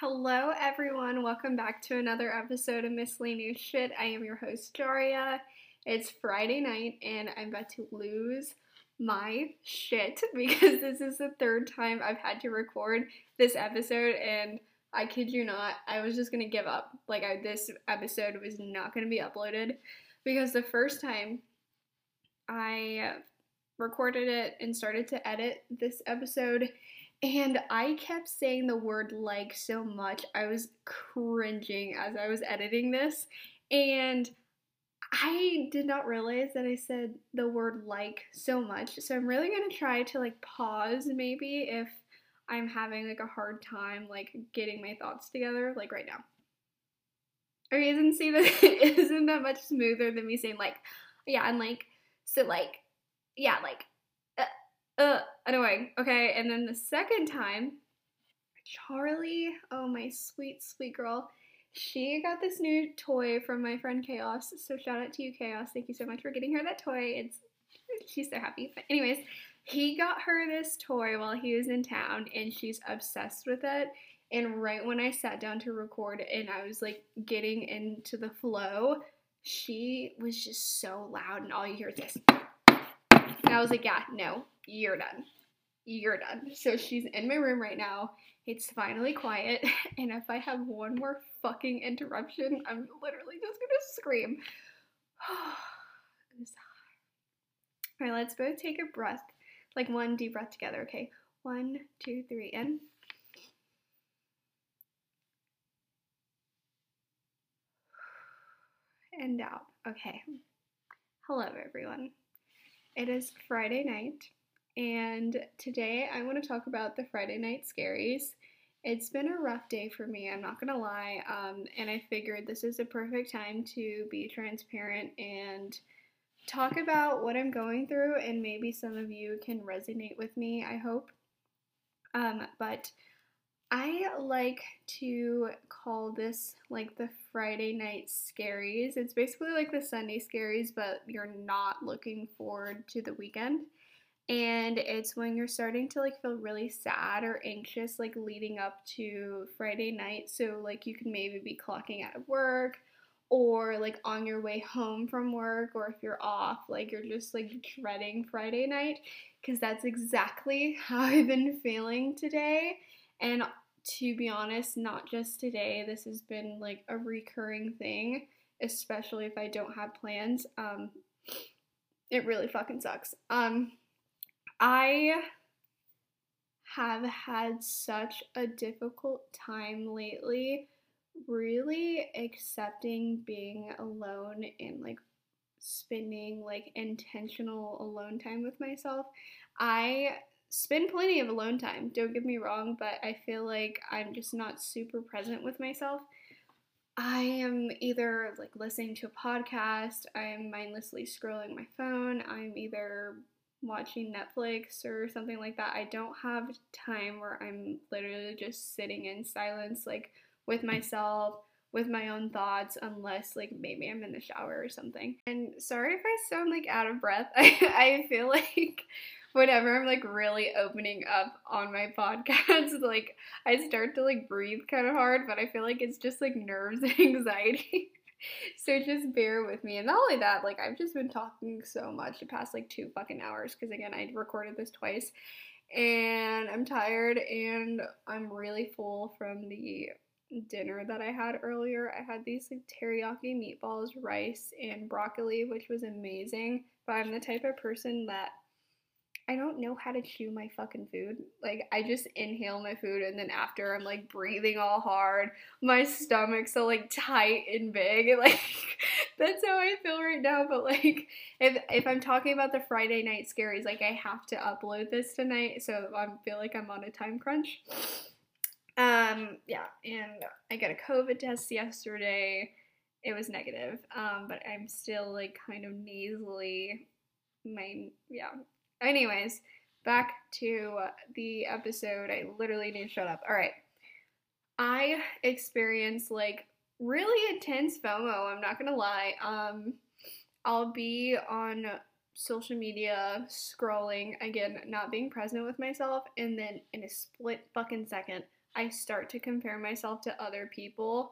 Hello, everyone. Welcome back to another episode of Miscellaneous Shit. I am your host, Jaria. It's Friday night, and I'm about to lose my shit because this is the third time I've had to record this episode, and I kid you not, I was just gonna give up. Like, I, this episode was not gonna be uploaded because the first time I recorded it and started to edit this episode, and I kept saying the word like so much. I was cringing as I was editing this. And I did not realize that I said the word like so much. So I'm really going to try to like pause maybe if I'm having like a hard time like getting my thoughts together like right now. Okay, isn't see that isn't that much smoother than me saying like yeah, and like so like yeah, like uh, anyway, okay, and then the second time, Charlie, oh my sweet, sweet girl, she got this new toy from my friend Chaos. So shout out to you, Chaos. Thank you so much for getting her that toy. It's she's so happy. But anyways, he got her this toy while he was in town, and she's obsessed with it. And right when I sat down to record and I was like getting into the flow, she was just so loud, and all you hear is this. And I was like, yeah, no, you're done. You're done. So she's in my room right now. It's finally quiet. And if I have one more fucking interruption, I'm literally just gonna scream. All right, let's both take a breath, like one deep breath together, okay? One, two, three, in. And out. Okay. Hello, everyone. It is Friday night, and today I want to talk about the Friday night scaries. It's been a rough day for me, I'm not gonna lie, um, and I figured this is a perfect time to be transparent and talk about what I'm going through, and maybe some of you can resonate with me, I hope. Um, but I like to call this like the Friday night scaries. It's basically like the Sunday scaries, but you're not looking forward to the weekend. And it's when you're starting to like feel really sad or anxious, like leading up to Friday night. So, like, you can maybe be clocking out of work or like on your way home from work, or if you're off, like, you're just like dreading Friday night because that's exactly how I've been feeling today. And to be honest, not just today. This has been like a recurring thing, especially if I don't have plans. Um, it really fucking sucks. Um, I have had such a difficult time lately, really accepting being alone and like spending like intentional alone time with myself. I spend plenty of alone time, don't get me wrong, but I feel like I'm just not super present with myself. I am either like listening to a podcast, I'm mindlessly scrolling my phone, I'm either watching Netflix or something like that. I don't have time where I'm literally just sitting in silence, like with myself, with my own thoughts, unless like maybe I'm in the shower or something. And sorry if I sound like out of breath. I, I feel like whenever I'm like really opening up on my podcast, like I start to like breathe kind of hard, but I feel like it's just like nerves and anxiety. so just bear with me. And not only that, like I've just been talking so much the past like two fucking hours because again, I recorded this twice and I'm tired and I'm really full from the dinner that I had earlier. I had these like teriyaki meatballs, rice, and broccoli, which was amazing. But I'm the type of person that I don't know how to chew my fucking food. Like I just inhale my food and then after I'm like breathing all hard. My stomach's so like tight and big. Like that's how I feel right now. But like if if I'm talking about the Friday night scaries, like I have to upload this tonight, so I feel like I'm on a time crunch. Um yeah, and I got a COVID test yesterday. It was negative. Um, but I'm still like kind of nasally my yeah Anyways, back to the episode. I literally need to shut up. All right. I experienced like really intense FOMO, I'm not going to lie. Um I'll be on social media scrolling again, not being present with myself and then in a split fucking second I start to compare myself to other people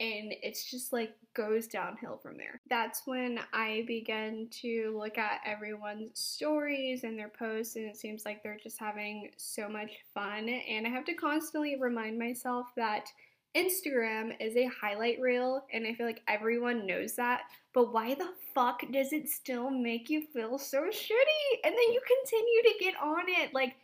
and it's just like goes downhill from there. That's when I begin to look at everyone's stories and their posts, and it seems like they're just having so much fun. And I have to constantly remind myself that Instagram is a highlight reel, and I feel like everyone knows that. But why the fuck does it still make you feel so shitty? And then you continue to get on it. Like,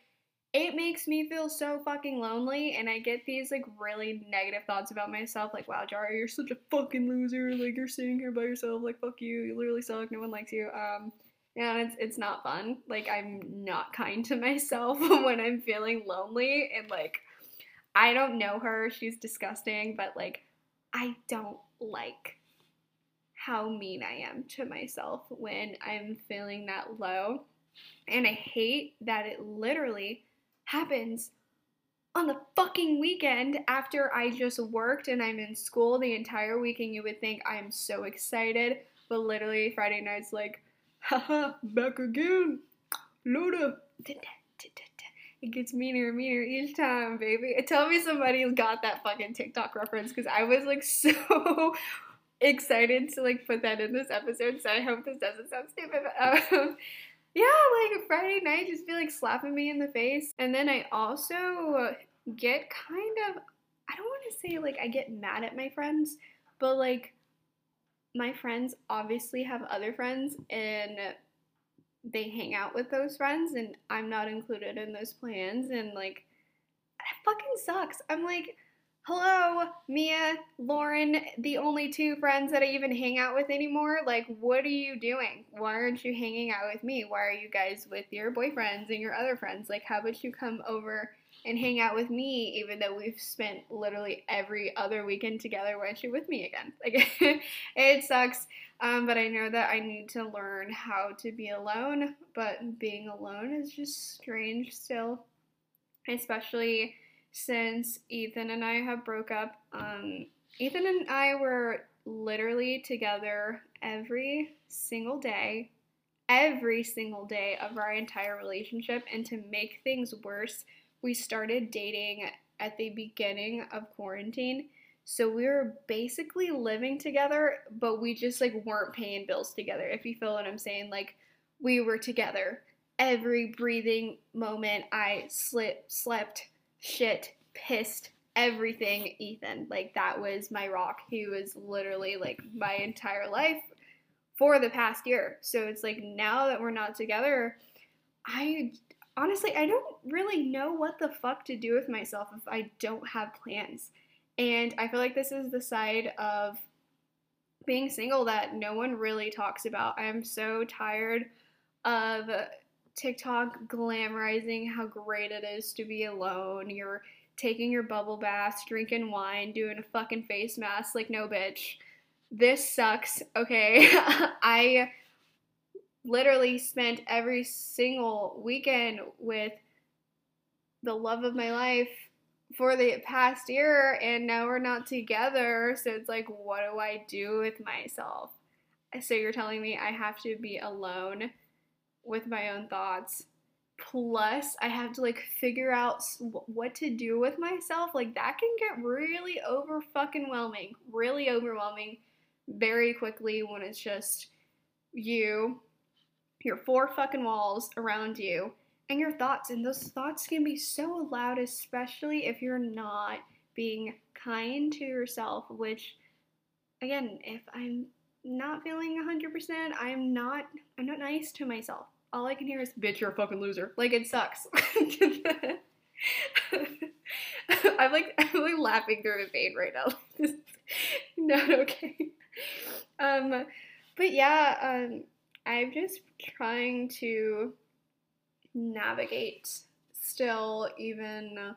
it makes me feel so fucking lonely and I get these like really negative thoughts about myself like wow Jara you're such a fucking loser. Like you're sitting here by yourself. Like fuck you. You literally suck. No one likes you. Um and it's it's not fun. Like I'm not kind to myself when I'm feeling lonely and like I don't know her. She's disgusting but like I don't like how mean I am to myself when I'm feeling that low. And I hate that it literally happens on the fucking weekend after I just worked and I'm in school the entire week and you would think I'm so excited, but literally Friday night's like, haha, back again, Loda. It gets meaner and meaner each time, baby. Tell me somebody got that fucking TikTok reference because I was like so excited to like put that in this episode. So I hope this doesn't sound stupid. Um, yeah, like Friday night just feel like slapping me in the face. And then I also get kind of, I don't want to say like I get mad at my friends, but like my friends obviously have other friends and they hang out with those friends and I'm not included in those plans and like that fucking sucks. I'm like, hello, Mia, Lauren, the only two friends that I even hang out with anymore. Like, what are you doing? Why aren't you hanging out with me? Why are you guys with your boyfriends and your other friends? Like, how about you come over and hang out with me, even though we've spent literally every other weekend together? Why aren't you with me again? Like, it sucks. Um, but I know that I need to learn how to be alone. But being alone is just strange still, especially since Ethan and I have broke up. Um, Ethan and I were literally together every single day, every single day of our entire relationship. And to make things worse, we started dating at the beginning of quarantine. So we were basically living together, but we just like weren't paying bills together. If you feel what I'm saying, like we were together every breathing moment. I slept, slept, shit, pissed, everything Ethan. Like that was my rock. He was literally like my entire life for the past year. So it's like now that we're not together, I honestly I don't really know what the fuck to do with myself if I don't have plans. And I feel like this is the side of being single that no one really talks about. I'm so tired of TikTok glamorizing how great it is to be alone. You're taking your bubble baths, drinking wine, doing a fucking face mask. Like, no, bitch. This sucks, okay? I literally spent every single weekend with the love of my life for the past year, and now we're not together. So it's like, what do I do with myself? So you're telling me I have to be alone with my own thoughts plus I have to like figure out what to do with myself, like that can get really over fucking whelming, really overwhelming very quickly when it's just you, your four fucking walls around you, and your thoughts. And those thoughts can be so loud, especially if you're not being kind to yourself, which again, if I'm not feeling 100%, I'm not I'm not nice to myself all I can hear is, bitch, you're a fucking loser. Like, it sucks. I'm like, I'm like laughing through a vein right now. not okay. Um, but yeah, um, I'm just trying to navigate still, even,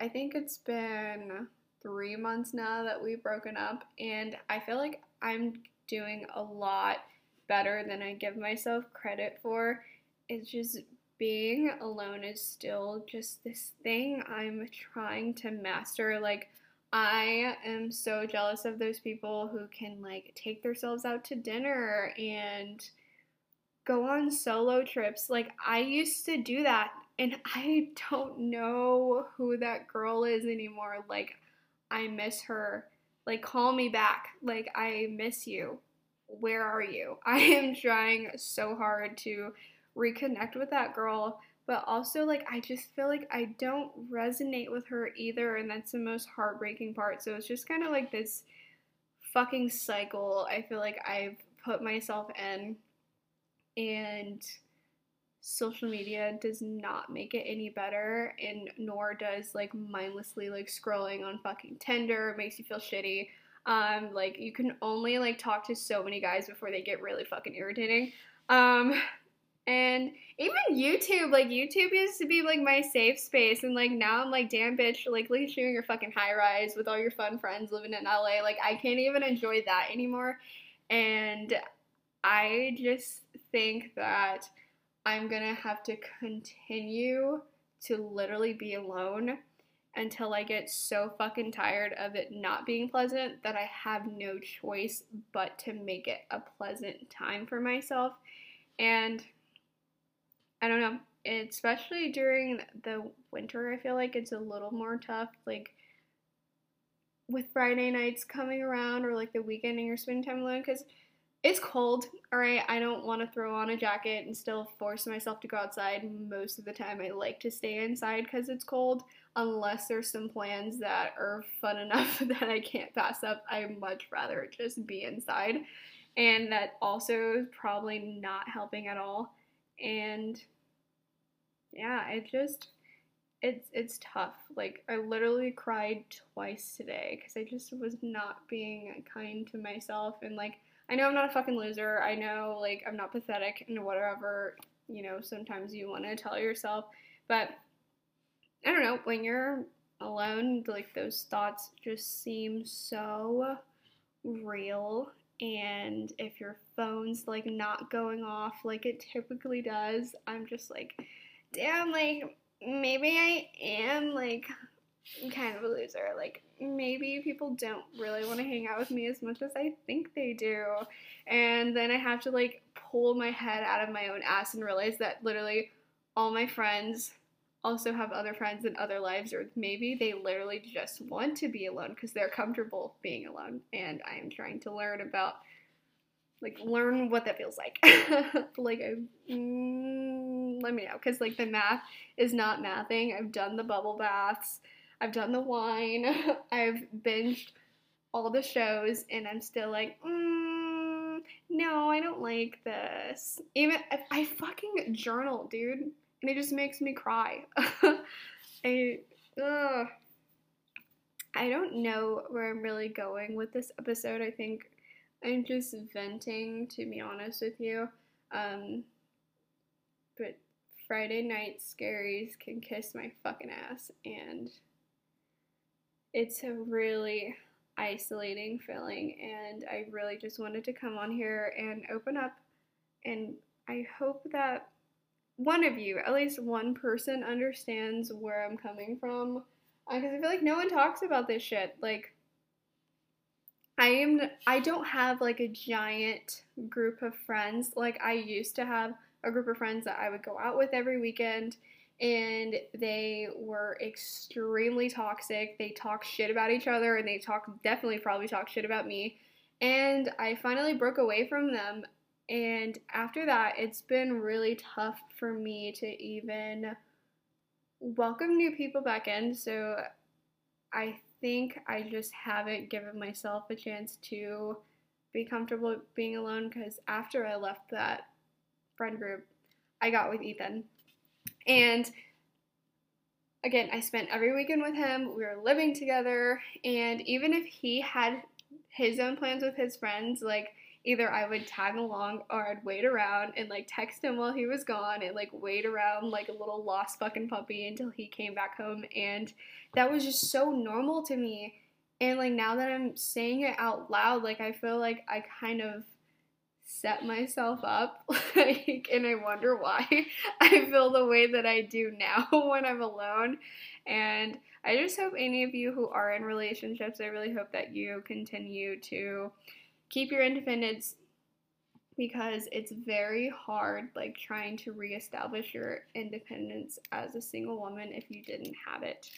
I think it's been three months now that we've broken up, and I feel like I'm doing a lot better than I give myself credit for. It's just being alone is still just this thing I'm trying to master. Like, I am so jealous of those people who can like take themselves out to dinner and go on solo trips. Like, I used to do that and I don't know who that girl is anymore. Like, I miss her. Like, call me back. Like, I miss you. Where are you? I am trying so hard to reconnect with that girl, but also, like, I just feel like I don't resonate with her either, and that's the most heartbreaking part. So it's just kind of like this fucking cycle I feel like I've put myself in, and social media does not make it any better and nor does like mindlessly like scrolling on fucking Tinder it makes you feel shitty. Um like you can only like talk to so many guys before they get really fucking irritating. Um and even YouTube like YouTube used to be like my safe space and like now I'm like damn bitch like look at you in your fucking high rise with all your fun friends living in LA like I can't even enjoy that anymore. And I just think that I'm gonna have to continue to literally be alone until I get so fucking tired of it not being pleasant that I have no choice but to make it a pleasant time for myself. And I don't know, especially during the winter, I feel like it's a little more tough. Like, with Friday nights coming around or like the weekend and you're spending time alone because it's cold, all right. I don't want to throw on a jacket and still force myself to go outside. Most of the time, I like to stay inside because it's cold, unless there's some plans that are fun enough that I can't pass up. I much rather just be inside, and that also is probably not helping at all. And yeah, it just it's it's tough. Like I literally cried twice today because I just was not being kind to myself and like I know I'm not a fucking loser. I know like I'm not pathetic and whatever, you know, sometimes you want to tell yourself. But I don't know, when you're alone, like those thoughts just seem so real. And if your phone's like not going off like it typically does, I'm just like, damn, like maybe I am like kind of a loser. Like maybe people don't really want to hang out with me as much as I think they do. And then I have to like pull my head out of my own ass and realize that literally all my friends also have other friends in other lives or maybe they literally just want to be alone because they're comfortable being alone and I am trying to learn about like learn what that feels like. Like I mm, let me know because like the math is not mathing. I've done the bubble baths I've done the wine, I've binged all the shows, and I'm still like, mm, no, I don't like this. Even I fucking journal, dude, and it just makes me cry. I, ugh. I don't know where I'm really going with this episode. I think I'm just venting, to be honest with you. Um, but Friday night scaries can kiss my fucking ass, and it's a really isolating feeling and I really just wanted to come on here and open up and I hope that one of you, at least one person understands where I'm coming from because uh, I feel like no one talks about this shit like I am I don't have like a giant group of friends like I used to have a group of friends that I would go out with every weekend and they were extremely toxic. They talk shit about each other and they talk definitely probably talk shit about me. And I finally broke away from them. And after that, it's been really tough for me to even welcome new people back in. So I think I just haven't given myself a chance to be comfortable being alone because after I left that friend group, I got with Ethan and again, I spent every weekend with him. We were living together. And even if he had his own plans with his friends, like either I would tag along or I'd wait around and like text him while he was gone and like wait around like a little lost fucking puppy until he came back home. And that was just so normal to me. And like now that I'm saying it out loud, like I feel like I kind of set myself up like and I wonder why I feel the way that I do now when I'm alone and I just hope any of you who are in relationships I really hope that you continue to keep your independence because it's very hard like trying to reestablish your independence as a single woman if you didn't have it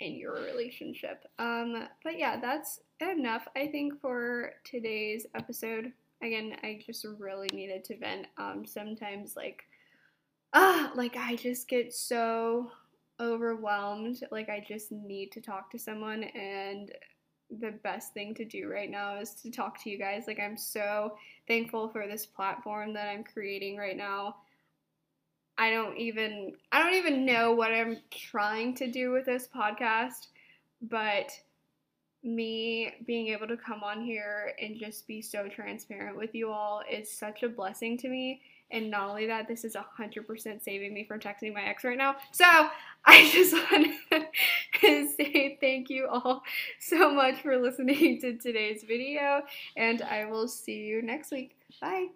in your relationship. Um, but yeah, that's enough, I think, for today's episode. Again, I just really needed to vent. Um, sometimes, like, ah, like I just get so overwhelmed. Like, I just need to talk to someone, and the best thing to do right now is to talk to you guys. Like, I'm so thankful for this platform that I'm creating right now. I don't even I don't even know what I'm trying to do with this podcast, but me being able to come on here and just be so transparent with you all is such a blessing to me. And not only that, this is 100% saving me from texting my ex right now. So I just want to say thank you all so much for listening to today's video, and I will see you next week. Bye.